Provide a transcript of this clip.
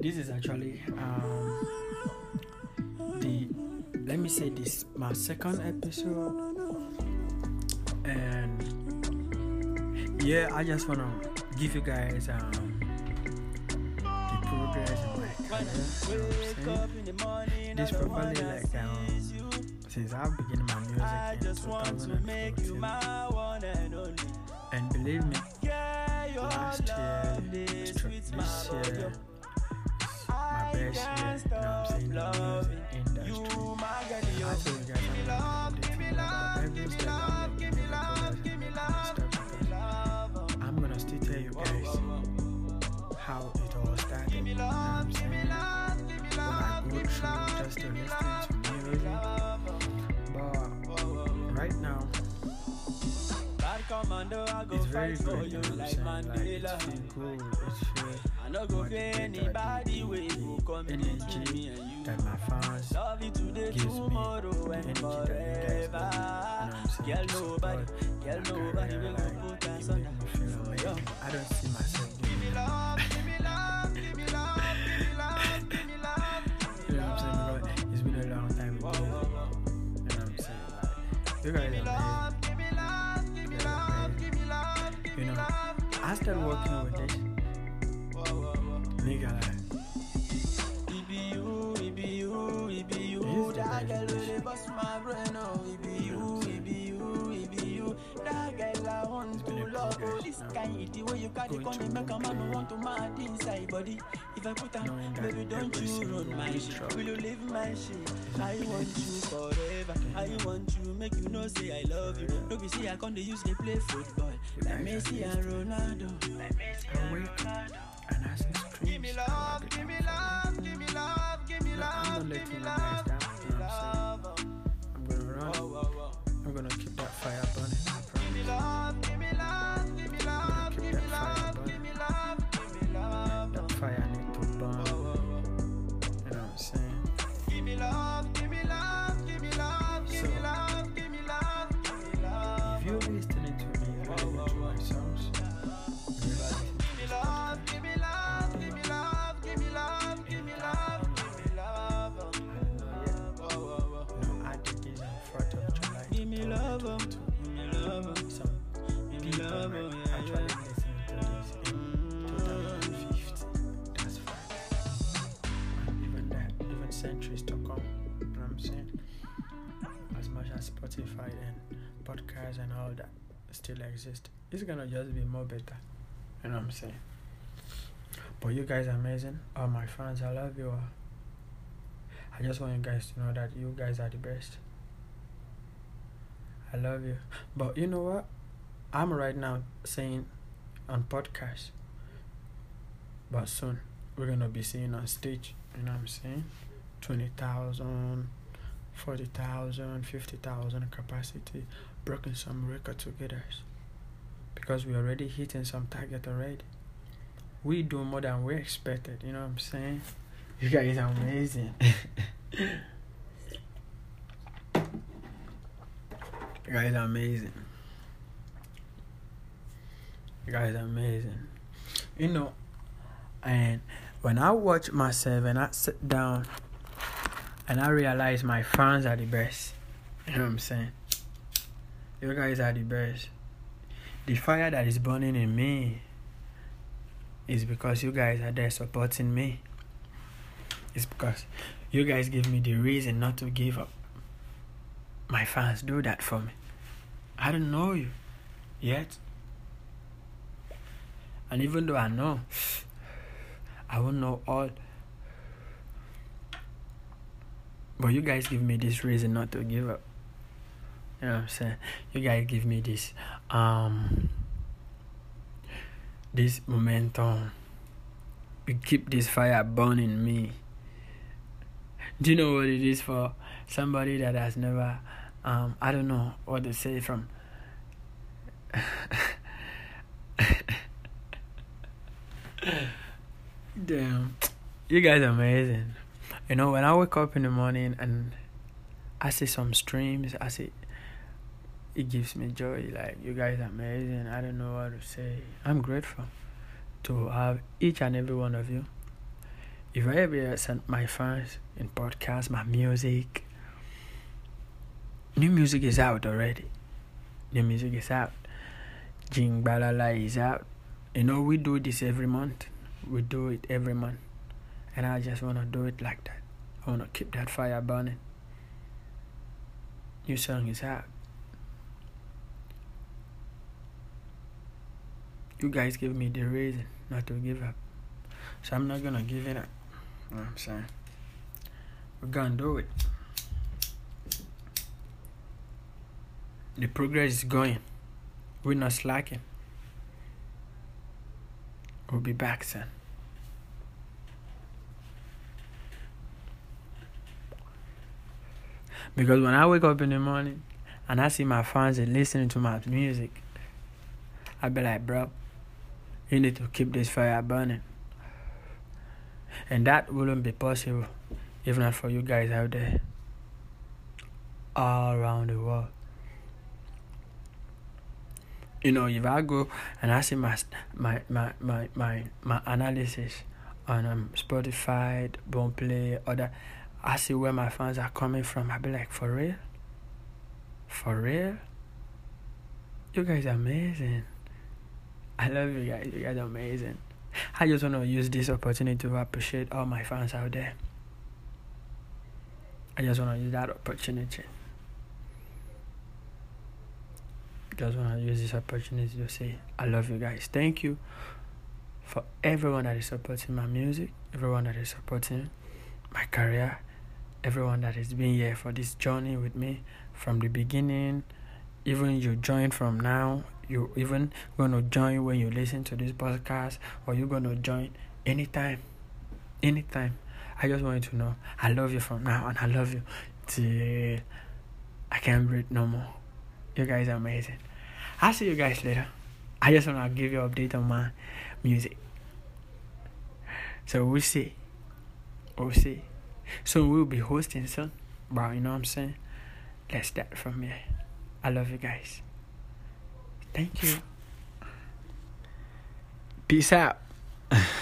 this is actually um the let me say this my second episode. And yeah i just want to give you guys um the progress in my this probably like um since i've begun my music in 2014 and believe me I'm the music industry. I tell you guys, I'm gonna every step I'm making, every progress I'm making, because I'm gonna still tell you guys how it all started. You know what I'm saying? What I go through just to listen to music. But right now, it's very good. You know what I'm saying? Like good. It feel I no go fear anybody wey go come between me and you. that my fans Love you today, tomorrow, and energy that you guys forever. give me, you know what I'm saying, Girl, nobody, girl, nobody will I started working with this. Nigga, like, It be you, it be you, it be you. That girl wey bust my brain, oh. It be you, it be you, it be you. That girl I want to love, oh. This now. kind the way you carry Going come and make a man want to mad inside body. If I put Knowing baby, don't you run my shit. Will you leave my shit? I want you forever. I want you, make you know say I love you. No be say I to use they play football. Like Messi and Ronaldo. Like Messi and Ronaldo. and I see streams. Give me love, give me love, give me love, give me love. I'm not letting you guys down. You know what I'm saying? I'm gonna run. I'm gonna keep that fire burning. Spotify and podcasts and all that still exist, it's gonna just be more better. You know what I'm saying? But you guys are amazing. All my fans, I love you. I just want you guys to know that you guys are the best. I love you. But you know what? I'm right now saying on podcast. But soon we're gonna be seeing on stage. You know what I'm saying? 20,000, 40,000, 50,000 capacity. Broken some record together. Because we already hitting some target already. We do more than we expected. You know what I'm saying? You guys are amazing. you guys are amazing. You guys are amazing. You know, and when I watch myself and I sit down and I realize my fans are the best. You know what I'm saying? You guys are the best. The fire that is burning in me is because you guys are there supporting me. It's because you guys give me the reason not to give up. My fans do that for me. I don't know you yet. And even though I know, I won't know all. But you guys give me this reason not to give up. You know what I'm saying? You guys give me this um this momentum. You keep this fire burning me. Do you know what it is for somebody that has never um I don't know what to say from Damn. You guys are amazing. You know, when I wake up in the morning and I see some streams, I see it gives me joy. Like you guys are amazing. I don't know what to say. I'm grateful to have each and every one of you. if I ever send my fans in podcast, my music, new music is out already. New music is out. Jing Balala is out. You know, we do this every month. We do it every month. And I just want to do it like that. I want to keep that fire burning. Your song is out. You guys give me the reason not to give up. So I'm not gonna give it up. I'm saying? We're gonna do it. The progress is going. We're not slacking. We'll be back soon. Because when I wake up in the morning and I see my fans and listening to my music, I be like, bro, you need to keep this fire burning. And that wouldn't be possible if not for you guys out there all around the world. You know, if I go and I see my my my my my, my analysis on um, Spotify, Boomplay, other, I see where my fans are coming from. I be like, for real, for real, you guys are amazing. I love you guys. You guys are amazing. I just want to use this opportunity to appreciate all my fans out there. I just want to use that opportunity. Just want to use this opportunity to say I love you guys. Thank you for everyone that is supporting my music, everyone that is supporting my career, everyone that has been here for this journey with me from the beginning. Even you join from now, you even gonna join when you listen to this podcast, or you're gonna join anytime, anytime. I just want you to know I love you from now, and I love you till I can't breathe no more. You guys are amazing. I'll see you guys later. I just wanna give you an update on my music. So we'll see. We'll see. So we'll be hosting soon. Bro, you know what I'm saying? Let's start from here. I love you guys. Thank you. Peace out.